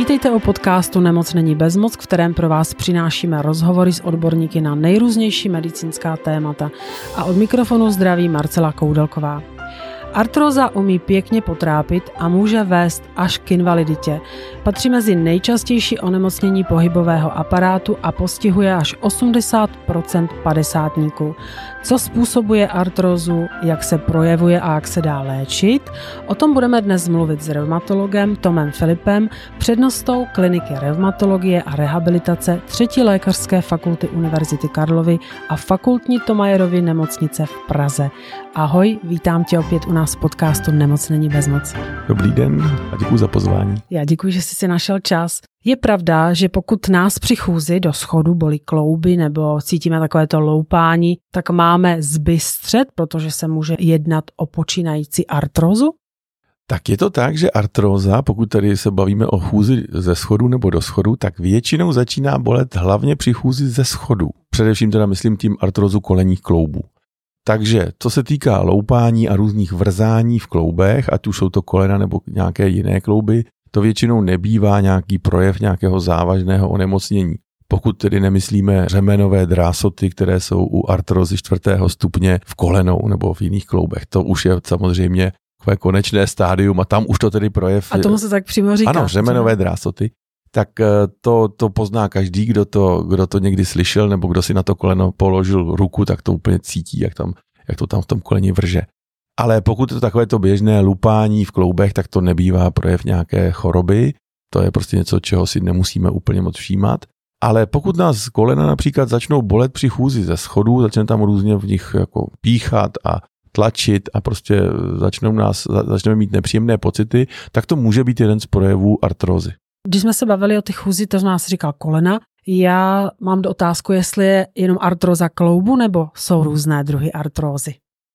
Vítejte u podcastu Nemoc není bezmoc, v kterém pro vás přinášíme rozhovory s odborníky na nejrůznější medicínská témata. A od mikrofonu zdraví Marcela Koudelková. Artroza umí pěkně potrápit a může vést až k invaliditě. Patří mezi nejčastější onemocnění pohybového aparátu a postihuje až 80% padesátníků. Co způsobuje artrózu, jak se projevuje a jak se dá léčit? O tom budeme dnes mluvit s reumatologem Tomem Filipem, přednostou kliniky reumatologie a rehabilitace třetí lékařské fakulty Univerzity Karlovy a fakultní Tomajerovy nemocnice v Praze. Ahoj, vítám tě opět u nás v podcastu Nemoc není bezmoc. Dobrý den a děkuji za pozvání. Já děkuji, že jsi si našel čas. Je pravda, že pokud nás při chůzi do schodu bolí klouby nebo cítíme takovéto loupání, tak máme zbystřet, protože se může jednat o počínající artrozu? Tak je to tak, že artróza, pokud tady se bavíme o chůzi ze schodu nebo do schodu, tak většinou začíná bolet hlavně při chůzi ze schodu. Především teda myslím tím artrózu kolenních kloubů. Takže co se týká loupání a různých vrzání v kloubech, ať už jsou to kolena nebo nějaké jiné klouby, to většinou nebývá nějaký projev nějakého závažného onemocnění. Pokud tedy nemyslíme řemenové drásoty, které jsou u artrozy čtvrtého stupně v kolenou nebo v jiných kloubech, to už je samozřejmě takové konečné stádium a tam už to tedy projev... A tomu se tak přímo říká. Ano, řemenové drásoty. Tak eh, to, to pozná každý, kdo to, kdo to někdy slyšel nebo kdo si na to koleno položil ruku, tak to úplně cítí, jak, tam, jak to tam v tom koleni vrže. Ale pokud je to takové to běžné lupání v kloubech, tak to nebývá projev nějaké choroby. To je prostě něco, čeho si nemusíme úplně moc všímat. Ale pokud nás kolena například začnou bolet při chůzi ze schodů, začne tam různě v nich jako píchat a tlačit a prostě začnou nás, začneme mít nepříjemné pocity, tak to může být jeden z projevů artrózy. Když jsme se bavili o ty chůzi, to nás říkal kolena. Já mám do otázku, jestli je jenom artroza kloubu nebo jsou různé druhy artrózy.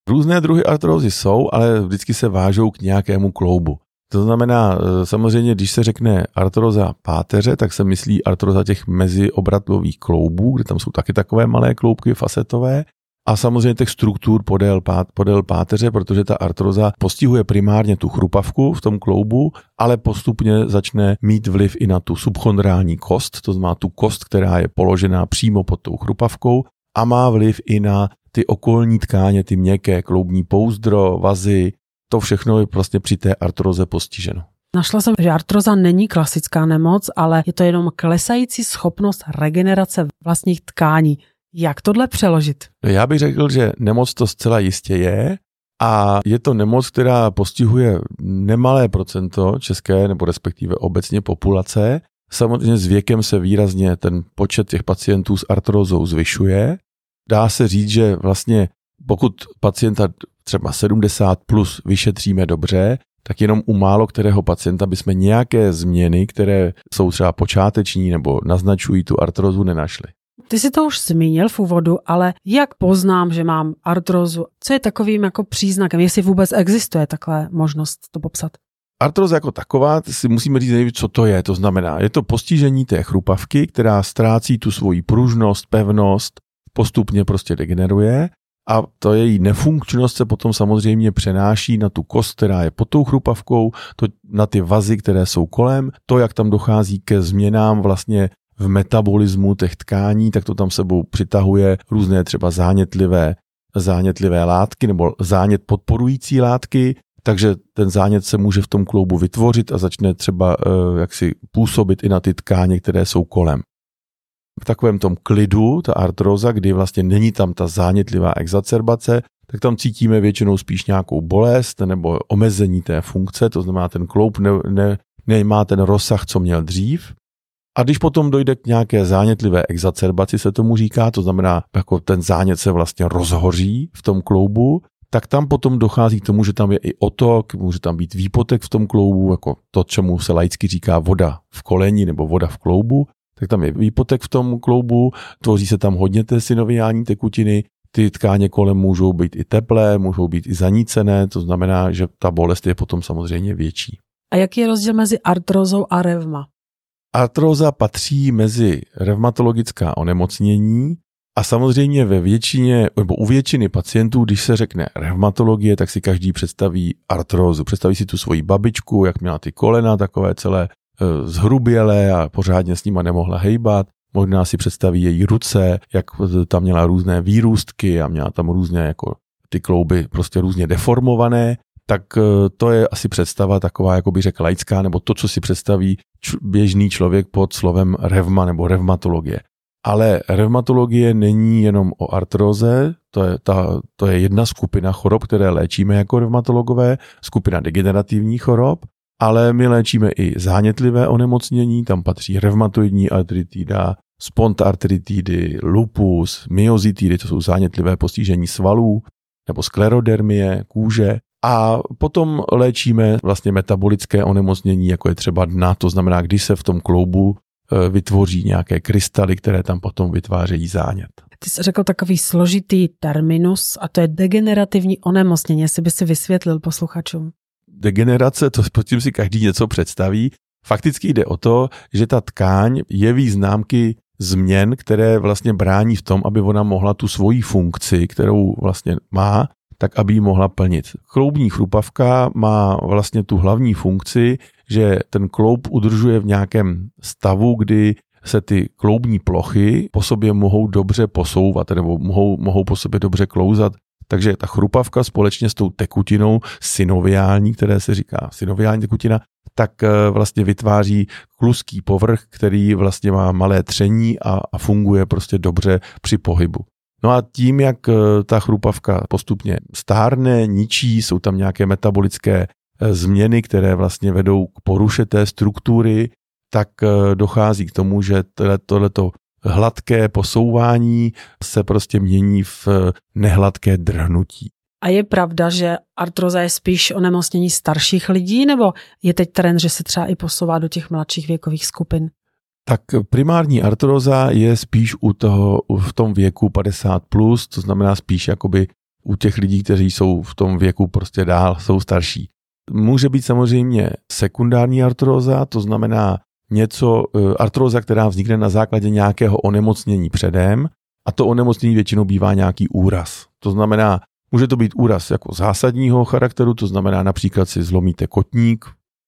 Různé druhy artrózy jsou, ale vždycky se vážou k nějakému kloubu. To znamená, e, samozřejmě, když se řekne artroza páteře, tak se myslí artroza těch meziobratlových kloubů, kde tam jsou taky takové malé kloubky facetové. A samozřejmě těch struktur podél, pát, podél páteře, protože ta artroza postihuje primárně tu chrupavku v tom kloubu, ale postupně začne mít vliv i na tu subchondrální kost, to znamená tu kost, která je položená přímo pod tou chrupavkou a má vliv i na ty okolní tkáně, ty měkké kloubní pouzdro, vazy, to všechno je vlastně při té artroze postiženo. Našla jsem, že artroza není klasická nemoc, ale je to jenom klesající schopnost regenerace vlastních tkání. Jak tohle přeložit? Já bych řekl, že nemoc to zcela jistě je a je to nemoc, která postihuje nemalé procento české nebo respektive obecně populace. Samozřejmě s věkem se výrazně ten počet těch pacientů s artrózou zvyšuje dá se říct, že vlastně pokud pacienta třeba 70 plus vyšetříme dobře, tak jenom u málo kterého pacienta bychom nějaké změny, které jsou třeba počáteční nebo naznačují tu artrozu, nenašli. Ty si to už zmínil v úvodu, ale jak poznám, že mám artrozu? Co je takovým jako příznakem, jestli vůbec existuje takhle možnost to popsat? Artroza jako taková, si musíme říct co to je. To znamená, je to postižení té chrupavky, která ztrácí tu svoji pružnost, pevnost, postupně prostě degeneruje a to její nefunkčnost se potom samozřejmě přenáší na tu kost, která je pod tou chrupavkou, to na ty vazy, které jsou kolem, to, jak tam dochází ke změnám vlastně v metabolismu těch tkání, tak to tam sebou přitahuje různé třeba zánětlivé, zánětlivé látky nebo zánět podporující látky, takže ten zánět se může v tom kloubu vytvořit a začne třeba uh, jaksi působit i na ty tkáně, které jsou kolem v takovém tom klidu, ta artroza, kdy vlastně není tam ta zánětlivá exacerbace, tak tam cítíme většinou spíš nějakou bolest nebo omezení té funkce, to znamená ten kloub ne, ne, nemá ten rozsah, co měl dřív. A když potom dojde k nějaké zánětlivé exacerbaci, se tomu říká, to znamená, jako ten zánět se vlastně rozhoří v tom kloubu, tak tam potom dochází k tomu, že tam je i otok, může tam být výpotek v tom kloubu, jako to, čemu se laicky říká voda v koleni nebo voda v kloubu tak tam je výpotek v tom kloubu, tvoří se tam hodně té synoviální tekutiny, ty tkáně kolem můžou být i teplé, můžou být i zanícené, to znamená, že ta bolest je potom samozřejmě větší. A jaký je rozdíl mezi artrózou a revma? Artróza patří mezi revmatologická onemocnění a samozřejmě ve většině, nebo u většiny pacientů, když se řekne revmatologie, tak si každý představí artrózu. Představí si tu svoji babičku, jak měla ty kolena takové celé zhrubělé a pořádně s nima nemohla hejbat. Možná si představí její ruce, jak tam měla různé výrůstky a měla tam různé jako ty klouby prostě různě deformované, tak eh, to je asi představa taková, jako by řekl laická, nebo to, co si představí běžný člověk pod slovem revma nebo revmatologie. Ale revmatologie není jenom o artroze, to je, ta, to je jedna skupina chorob, které léčíme jako revmatologové, skupina degenerativních chorob, ale my léčíme i zánětlivé onemocnění, tam patří revmatoidní artritida, spontartritidy, lupus, myozitidy, to jsou zánětlivé postižení svalů, nebo sklerodermie, kůže. A potom léčíme vlastně metabolické onemocnění, jako je třeba dna, to znamená, když se v tom kloubu e, vytvoří nějaké krystaly, které tam potom vytvářejí zánět. Ty jsi řekl takový složitý terminus a to je degenerativní onemocnění, jestli by si vysvětlil posluchačům. Degenerace, to pod tím si každý něco představí. Fakticky jde o to, že ta tkáň jeví známky změn, které vlastně brání v tom, aby ona mohla tu svoji funkci, kterou vlastně má, tak aby ji mohla plnit. Kloubní chrupavka má vlastně tu hlavní funkci, že ten kloub udržuje v nějakém stavu, kdy se ty kloubní plochy po sobě mohou dobře posouvat, nebo mohou, mohou po sobě dobře klouzat. Takže ta chrupavka společně s tou tekutinou synoviální, které se říká synoviální tekutina, tak eh, vlastně vytváří kluský povrch, který vlastně má malé tření a, a funguje prostě dobře při pohybu. No a tím, jak eh, ta chrupavka postupně stárne, ničí, jsou tam nějaké metabolické eh, změny, které vlastně vedou k poruše té struktury, tak dochází k tomu, že tohleto hladké posouvání se prostě mění v nehladké drhnutí. A je pravda, že artroza je spíš onemocnění starších lidí, nebo je teď trend, že se třeba i posouvá do těch mladších věkových skupin? Tak primární artroza je spíš u toho, v tom věku 50+, plus, to znamená spíš jakoby u těch lidí, kteří jsou v tom věku prostě dál, jsou starší. Může být samozřejmě sekundární artroza, to znamená něco, e, artroza, která vznikne na základě nějakého onemocnění předem, a to onemocnění většinou bývá nějaký úraz. To znamená, Může to být úraz jako zásadního charakteru, to znamená například si zlomíte kotník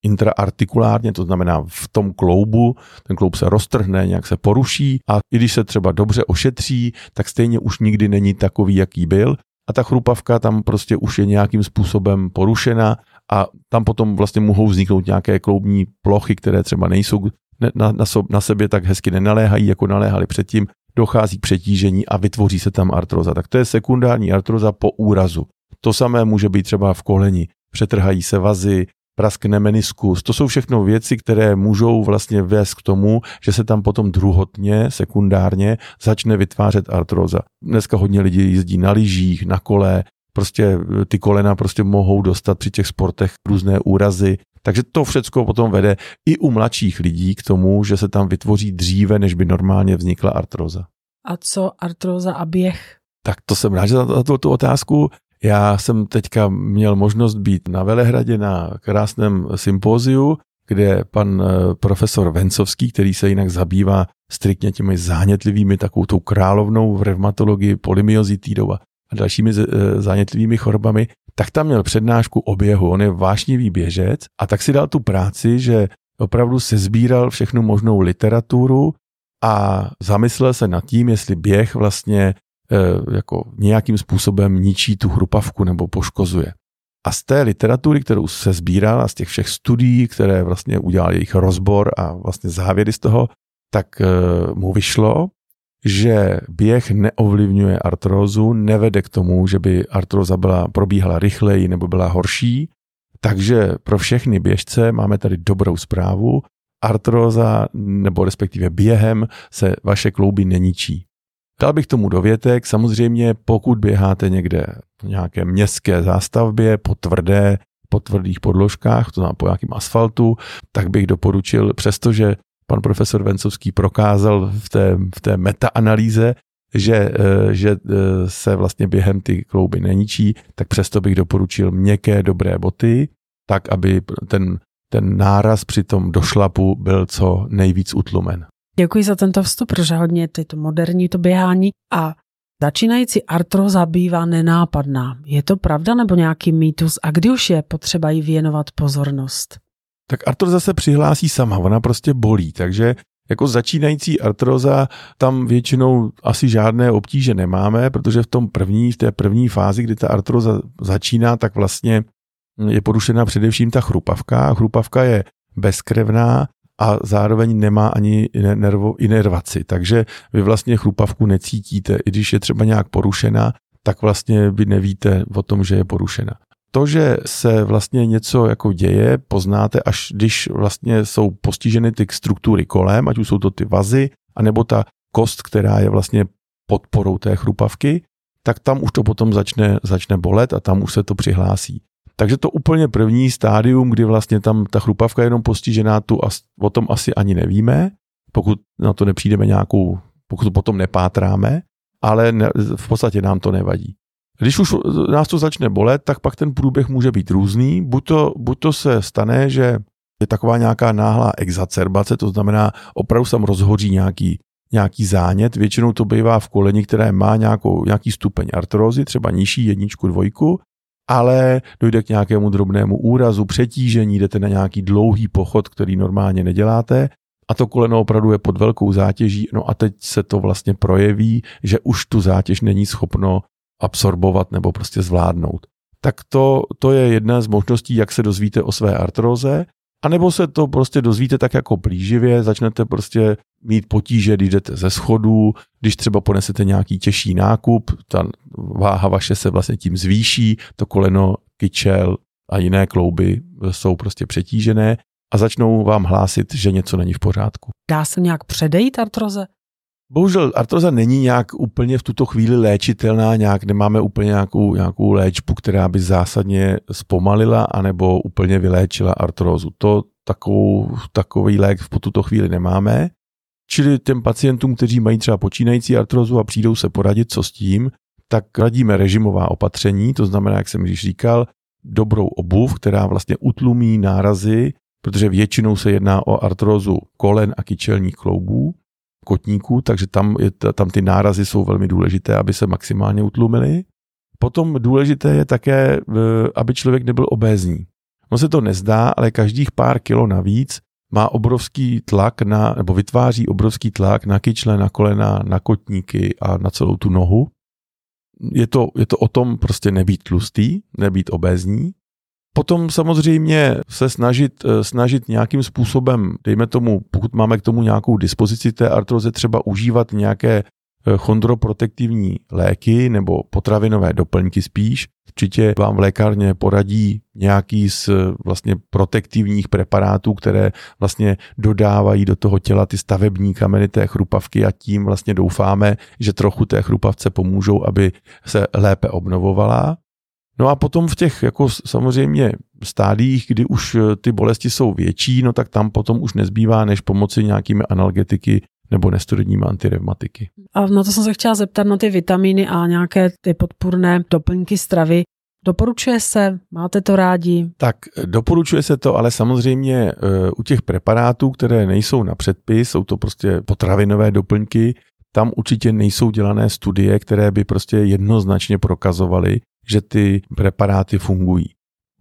intraartikulárně, to znamená v tom kloubu, ten kloub se roztrhne, nějak se poruší a i když se třeba dobře ošetří, tak stejně už nikdy není takový, jaký byl a ta chrupavka tam prostě už je nějakým způsobem porušena a tam potom vlastně mohou vzniknout nějaké kloubní plochy, které třeba nejsou na, na, na sebe tak hezky nenaléhají, jako naléhali předtím dochází k přetížení a vytvoří se tam artroza. Tak to je sekundární artroza po úrazu. To samé může být třeba v koleni. Přetrhají se vazy, praskne meniskus. To jsou všechno věci, které můžou vlastně vést k tomu, že se tam potom druhotně, sekundárně začne vytvářet artroza. Dneska hodně lidí jezdí na lyžích, na kole, prostě ty kolena prostě mohou dostat při těch sportech různé úrazy, takže to všechno potom vede i u mladších lidí k tomu, že se tam vytvoří dříve, než by normálně vznikla artroza. A co artroza a běh? Tak to jsem rád, že za tu, tu otázku. Já jsem teďka měl možnost být na Velehradě na krásném sympóziu, kde pan eh, profesor Vencovský, který se jinak zabývá striktně těmi zánětlivými, takovou tou královnou v revmatologii, polymyozitidou a dalšími eh, zánětlivými chorobami, tak tam měl přednášku o běhu. On je vášnivý běžec a tak si dal tu práci, že opravdu se sbíral všechnu možnou literaturu a zamyslel se nad tím, jestli běh vlastně jako nějakým způsobem ničí tu chrupavku nebo poškozuje. A z té literatury, kterou se sbíral a z těch všech studií, které vlastně udělal jejich rozbor a vlastně závěry z toho, tak e, mu vyšlo, že běh neovlivňuje artrózu, nevede k tomu, že by artróza byla, probíhala rychleji nebo byla horší. Takže pro všechny běžce máme tady dobrou zprávu. Artróza nebo respektive během se vaše klouby neničí. Dal bych tomu dovětek, samozřejmě pokud běháte někde v nějaké městské zástavbě po tvrdé, po tvrdých podložkách, to znamená po nějakém asfaltu, tak bych doporučil, přestože pan profesor Vencovský prokázal v té, v té metaanalýze, že, eh, že eh, se vlastně během ty klouby neničí, tak přesto bych doporučil měkké, dobré boty, tak aby ten, ten náraz při tom došlapu byl co nejvíc utlumen. Děkuji za tento vstup, protože hodně je to moderní to běhání a začínající artroza bývá nenápadná. Je to pravda nebo nějaký mýtus a kdy už je potřeba jí věnovat pozornost? tak artroza se přihlásí sama, ona prostě bolí, takže jako začínající artroza tam většinou asi žádné obtíže nemáme, protože v tom první, v té první fázi, kdy ta artroza začíná, tak vlastně je porušena především ta chrupavka. Chrupavka je bezkrevná a zároveň nemá ani nervo, inervaci, takže vy vlastně chrupavku necítíte, i když je třeba nějak porušena, tak vlastně vy nevíte o tom, že je porušena. To, že se vlastně něco jako děje, poznáte, až když vlastně jsou postiženy ty struktury kolem, ať už jsou to ty vazy, anebo ta kost, která je vlastně podporou té chrupavky, tak tam už to potom začne, začne bolet a tam už se to přihlásí. Takže to úplně první stádium, kdy vlastně tam ta chrupavka je jenom postižená, tu as, o tom asi ani nevíme, pokud na to nepřijdeme nějakou, pokud to potom nepátráme, ale ne, v podstatě nám to nevadí. Když už nás to začne bolet, tak pak ten průběh může být různý. Buď to, buď to se stane, že je taková nějaká náhlá exacerbace, to znamená, opravdu se tam rozhoří nějaký, nějaký zánět. Většinou to bývá v koleni, které má nějakou, nějaký stupeň artrózy, třeba nižší jedničku, dvojku, ale dojde k nějakému drobnému úrazu, přetížení, jdete na nějaký dlouhý pochod, který normálně neděláte a to koleno opravdu je pod velkou zátěží, no a teď se to vlastně projeví, že už tu zátěž není schopno absorbovat nebo prostě zvládnout. Tak to, to je jedna z možností, jak se dozvíte o své artróze, anebo se to prostě dozvíte tak jako plíživě, začnete prostě mít potíže, když jdete ze schodů, když třeba ponesete nějaký těžší nákup, ta váha vaše se vlastně tím zvýší, to koleno, kyčel a jiné klouby jsou prostě přetížené a začnou vám hlásit, že něco není v pořádku. Dá se nějak předejít artroze? Bohužel artroza není nějak úplně v tuto chvíli léčitelná, nějak nemáme úplně nějakou, nějakou léčbu, která by zásadně zpomalila anebo úplně vyléčila artrózu. To takovou, takový lék v tuto chvíli nemáme. Čili těm pacientům, kteří mají třeba počínající artrózu a přijdou se poradit, co s tím, tak radíme režimová opatření, to znamená, jak jsem již říkal, dobrou obuv, která vlastně utlumí nárazy, protože většinou se jedná o artrózu kolen a kyčelních kloubů, kotníků, takže tam, je, tam ty nárazy jsou velmi důležité, aby se maximálně utlumily. Potom důležité je také, aby člověk nebyl obézní. No se to nezdá, ale každých pár kilo navíc má obrovský tlak na, nebo vytváří obrovský tlak na kyčle, na kolena, na kotníky a na celou tu nohu. Je to, je to o tom prostě nebýt tlustý, nebýt obézní. Potom samozřejmě se snažit, eh, snažit nějakým způsobem, dejme tomu, pokud máme k tomu nějakou dispozici té artroze, třeba užívat nějaké eh, chondroprotektivní léky nebo potravinové doplňky spíš. Určitě vám v lékárně poradí nějaký z vlastně protektivních preparátů, které vlastně dodávají do toho těla ty stavební kameny té chrupavky a tím vlastně doufáme, že trochu té chrupavce pomůžou, aby se lépe obnovovala. No a potom v těch jako samozřejmě stádiích, kdy už eh, ty bolesti jsou větší, no tak tam potom už nezbývá, než pomoci nějakými analgetiky nebo nesteroidními antirevmatiky. A na to jsem se chtěla zeptat na ty vitamíny a nějaké ty podpůrné doplňky stravy. Doporučuje se? Máte to rádi? Tak doporučuje se to, ale samozřejmě eh, u těch preparátů, které nejsou na předpis, jsou to prostě potravinové doplňky, tam určitě nejsou dělané studie, které by prostě jednoznačně prokazovaly, že ty preparáty fungují.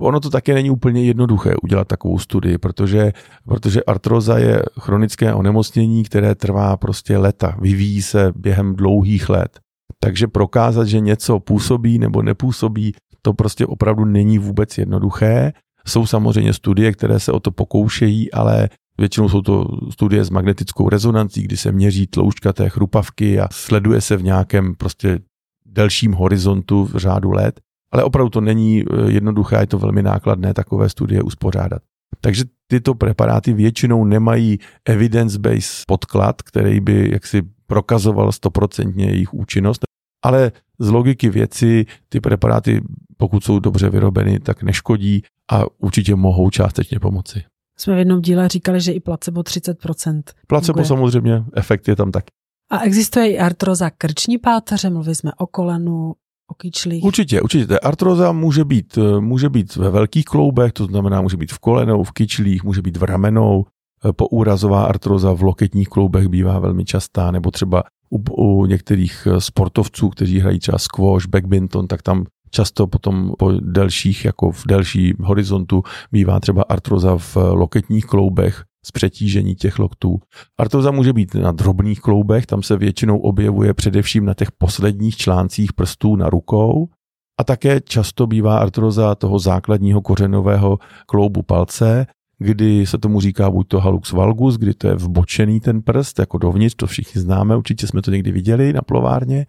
Ono to také není úplně jednoduché udělat takovou studii, protože, protože artroza je chronické onemocnění, které trvá prostě leta, vyvíjí se během dlouhých let. Takže prokázat, že něco působí nebo nepůsobí, to prostě opravdu není vůbec jednoduché. Jsou samozřejmě studie, které se o to pokoušejí, ale většinou jsou to studie s magnetickou rezonancí, kdy se měří tloušťka té chrupavky a sleduje se v nějakém prostě delším horizontu v řádu let, ale opravdu to není eh, jednoduché, je to velmi nákladné takové studie uspořádat. Takže tyto preparáty většinou nemají evidence-based podklad, který by jaksi prokazoval stoprocentně jejich účinnost, ale z logiky věci ty preparáty, pokud jsou dobře vyrobeny, tak neškodí a určitě mohou částečně pomoci. Jsme v jednom díle říkali, že i placebo 30%. Placebo funguje. samozřejmě, efekt je tam taky. A existuje i artroza krční páteře, mluvili jsme o kolenu, o kyčlích. Určitě, určitě. Artroza může být, eh, může být ve velkých kloubech, to znamená, může být v kolenou, v kyčlích, může být v ramenou. Eh, Poúrazová artroza v loketních kloubech bývá velmi častá, nebo třeba u, u některých eh, sportovců, kteří hrají třeba squash, badminton, tak tam často potom po delších, jako v delší horizontu bývá třeba artroza v loketních kloubech, z přetížení těch loktů. Artroza může být na drobných kloubech, tam se většinou objevuje především na těch posledních článcích prstů na rukou a také často bývá artroza toho základního kořenového kloubu palce, kdy se tomu říká buď to halux valgus, kdy to je vbočený ten prst, jako dovnitř, to všichni známe, určitě jsme to někdy viděli na plovárně,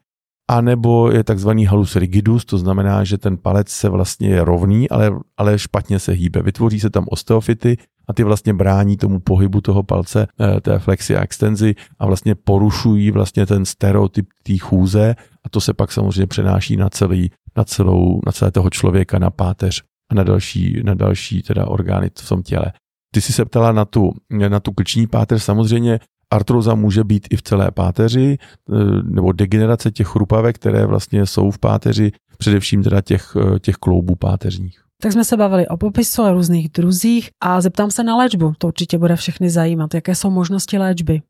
a nebo je takzvaný halus rigidus, to znamená, že ten palec se vlastně je rovný, ale, ale špatně se hýbe. Vytvoří se tam osteofity a ty vlastně brání tomu pohybu toho palce, eh, té flexi a extenzi a vlastně porušují vlastně ten stereotyp té chůze a to se pak samozřejmě přenáší na celý, na celou, na celé toho člověka, na páteř a na další, na další teda orgány v tom těle. Ty jsi se ptala na tu, na tu klční páteř, samozřejmě artroza může být i v celé páteři, eh, nebo degenerace těch chrupavek, které vlastně jsou v páteři, především teda těch, eh, těch kloubů páteřních. Tak jsme se bavili o popisu a různých druzích a zeptám se na léčbu. To určitě bude všechny zajímat. Jaké jsou možnosti léčby?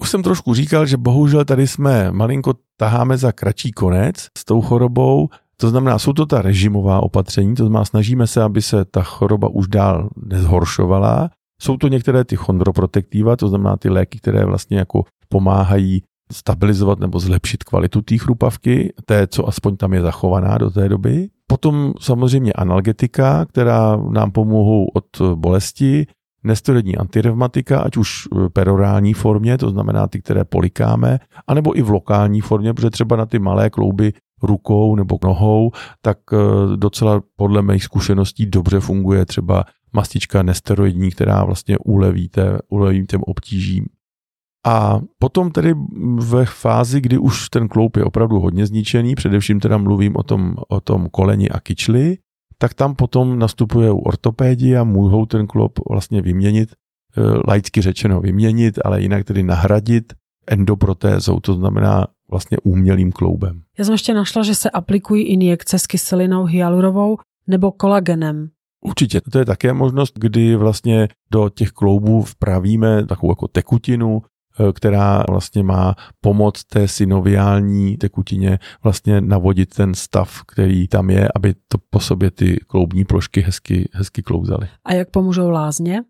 Už jsem trošku říkal, že bohužel tady jsme malinko taháme za kratší konec s tou chorobou. To znamená, jsou to ta režimová opatření, to znamená, snažíme se, aby se ta choroba už dál nezhoršovala. Jsou to některé ty chondroprotektiva, to znamená ty léky, které vlastně jako pomáhají stabilizovat nebo zlepšit kvalitu té chrupavky, té, co aspoň tam je zachovaná do té doby. Potom samozřejmě analgetika, která nám pomohou od bolesti, nesteroidní antirevmatika, ať už perorální formě, to znamená ty, které polikáme, anebo i v lokální formě, protože třeba na ty malé klouby rukou nebo nohou, tak eh, docela podle mých zkušeností dobře funguje třeba mastička nesteroidní, která vlastně uleví, té, uleví těm obtížím. A potom tedy ve fázi, kdy už ten kloup je opravdu hodně zničený, především teda mluvím o tom, o tom koleni a kyčli, tak tam potom nastupuje u ortopédii a můžou ten kloup vlastně vyměnit, eh, laicky řečeno vyměnit, ale jinak tedy nahradit endoprotézou, to znamená vlastně umělým kloubem. Já jsem ještě našla, že se aplikují injekce s kyselinou hyalurovou nebo kolagenem. Určitě, to je také možnost, kdy vlastně do těch kloubů vpravíme takovou jako tekutinu, eh, která vlastně má pomoct té synoviální tekutině vlastně navodit ten stav, který tam je, aby to po sobě ty kloubní plošky hezky, hezky klouzaly. A jak pomůžou lázně?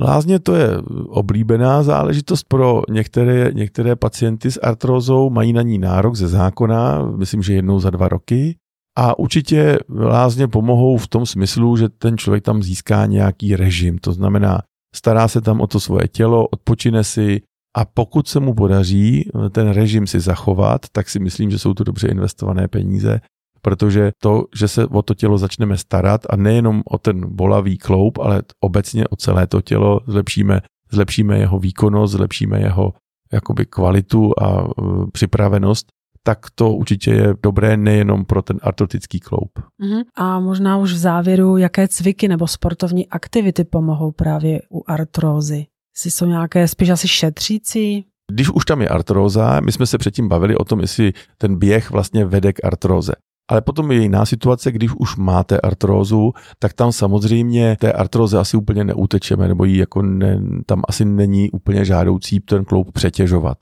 Lázně to je oblíbená záležitost pro některé, některé pacienty s artrózou, mají na ní nárok ze zákona, myslím, že jednou za dva roky. A určitě lázně pomohou v tom smyslu, že ten člověk tam získá nějaký režim, to znamená, stará se tam o to svoje tělo, odpočine si a pokud se mu podaří ten režim si zachovat, tak si myslím, že jsou to dobře investované peníze, protože to, že se o to tělo začneme starat a nejenom o ten bolavý kloup, ale obecně o celé to tělo, zlepšíme, zlepšíme jeho výkonnost, zlepšíme jeho jakoby kvalitu a uh, připravenost, tak to určitě je dobré nejenom pro ten artrotický kloup. Uh-huh. A možná už v závěru, jaké cviky nebo sportovní aktivity pomohou právě u artrózy? Jestli jsou nějaké spíš asi šetřící? Když už tam je artróza, my jsme se předtím bavili o tom, jestli ten běh vlastně vede k artróze. Ale potom je jiná situace, když už máte artrózu, tak tam samozřejmě té artróze asi úplně neutečeme, nebo jí jako ne, tam asi není úplně žádoucí ten kloup přetěžovat.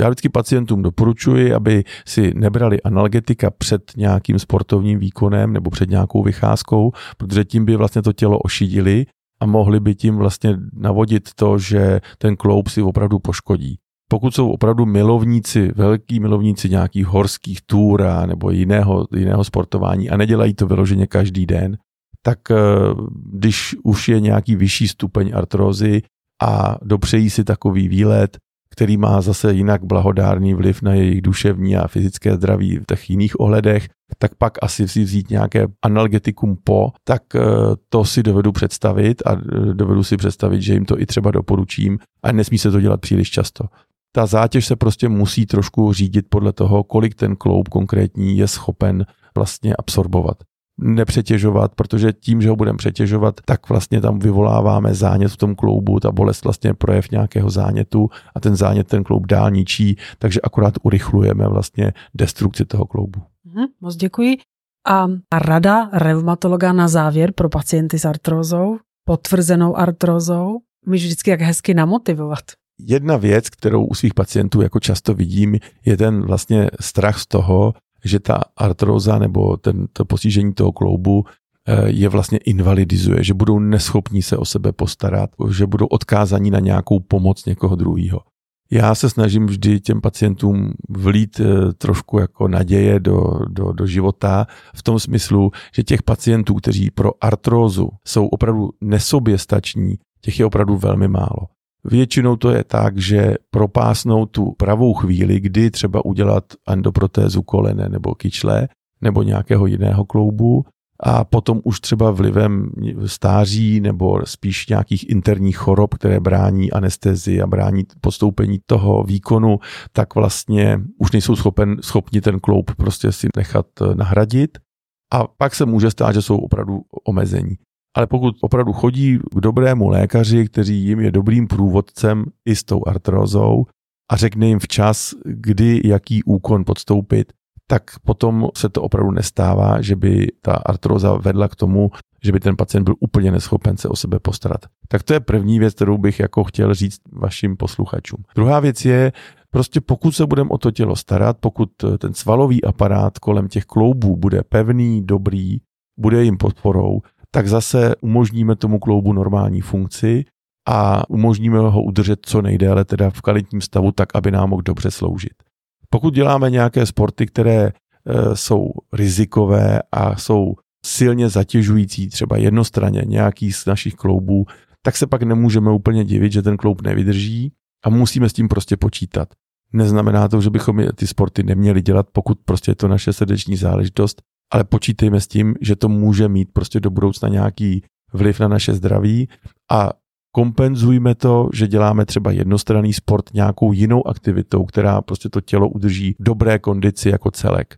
Já vždycky pacientům doporučuji, aby si nebrali analgetika před nějakým sportovním výkonem nebo před nějakou vycházkou, protože tím by vlastně to tělo ošidili a mohli by tím vlastně navodit to, že ten kloup si opravdu poškodí. Pokud jsou opravdu milovníci, velký milovníci nějakých horských túra nebo jiného, jiného sportování a nedělají to vyloženě každý den, tak eh, když už je nějaký vyšší stupeň artrózy a dopřejí si takový výlet, který má zase jinak blahodárný vliv na jejich duševní a fyzické zdraví v těch jiných ohledech, tak pak asi si vzít nějaké analgetikum po, tak eh, to si dovedu představit a eh, dovedu si představit, že jim to i třeba doporučím a nesmí se to dělat příliš často. Ta zátěž se prostě musí trošku řídit podle toho, kolik ten kloub konkrétní je schopen vlastně absorbovat nepřetěžovat, protože tím, že ho budeme přetěžovat, tak vlastně tam vyvoláváme zánět v tom kloubu, ta bolest vlastně je projev nějakého zánětu a ten zánět ten kloub dál ničí, takže akorát urychlujeme vlastně destrukci toho kloubu. Hmm, moc děkuji. A rada reumatologa na závěr pro pacienty s artrózou, potvrzenou artrózou, můžeš vždycky jak hezky namotivovat. Jedna věc, kterou u svých pacientů jako často vidím, je ten vlastně strach z toho, že ta artróza nebo ten, to postižení toho kloubu eh, je vlastně invalidizuje, že budou neschopní se o sebe postarat, že budou odkázaní na nějakou pomoc někoho druhého. Já se snažím vždy těm pacientům vlít eh, trošku jako naděje do, do, do života v tom smyslu, že těch pacientů, kteří pro artrózu jsou opravdu nesoběstační, těch je opravdu velmi málo. Většinou to je tak, že propásnou tu pravou chvíli, kdy třeba udělat endoprotézu kolene nebo kyčle nebo nějakého jiného kloubu a potom už třeba vlivem stáří nebo spíš nějakých interních chorob, které brání anestezi a brání postoupení toho výkonu, tak vlastně už nejsou schopen, schopni ten kloub prostě si nechat nahradit a pak se může stát, že jsou opravdu omezení. Ale pokud opravdu chodí k dobrému lékaři, který jim je dobrým průvodcem i s tou artrózou a řekne jim včas, kdy jaký úkon podstoupit, tak potom se to opravdu nestává, že by ta artroza vedla k tomu, že by ten pacient byl úplně neschopen se o sebe postarat. Tak to je první věc, kterou bych jako chtěl říct vašim posluchačům. Druhá věc je, prostě pokud se budeme o to tělo starat, pokud ten svalový aparát kolem těch kloubů bude pevný, dobrý, bude jim podporou, tak zase umožníme tomu kloubu normální funkci a umožníme ho udržet co nejdéle teda v kvalitním stavu, tak aby nám mohl dobře sloužit. Pokud děláme nějaké sporty, které e, jsou rizikové a jsou silně zatěžující, třeba jednostranně nějaký z našich kloubů, tak se pak nemůžeme úplně divit, že ten kloub nevydrží a musíme s tím prostě počítat. Neznamená to, že bychom ty sporty neměli dělat, pokud prostě je to naše srdeční záležitost, ale počítejme s tím, že to může mít prostě do budoucna nějaký vliv na naše zdraví a kompenzujme to, že děláme třeba jednostranný sport nějakou jinou aktivitou, která prostě to tělo udrží v dobré kondici jako celek.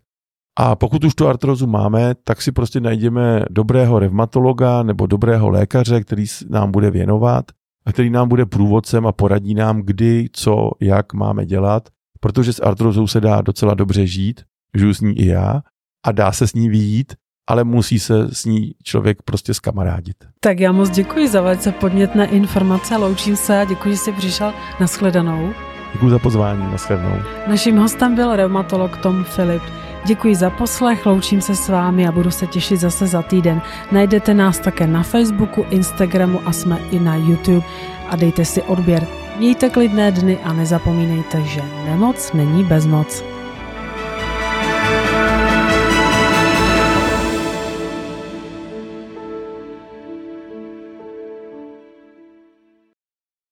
A pokud už tu artrozu máme, tak si prostě najdeme dobrého revmatologa nebo dobrého lékaře, který nám bude věnovat a který nám bude průvodcem a poradí nám, kdy, co, jak máme dělat, protože s artrozou se dá docela dobře žít, žiju s ní i já, a dá se s ní vyjít, ale musí se s ní člověk prostě skamarádit. Tak já moc děkuji za velice podnětné informace, loučím se a děkuji, že jsi přišel na shledanou. Děkuji za pozvání, na shledanou. Naším hostem byl reumatolog Tom Filip. Děkuji za poslech, loučím se s vámi a budu se těšit zase za týden. Najdete nás také na Facebooku, Instagramu a jsme i na YouTube a dejte si odběr. Mějte klidné dny a nezapomínejte, že nemoc není bezmoc.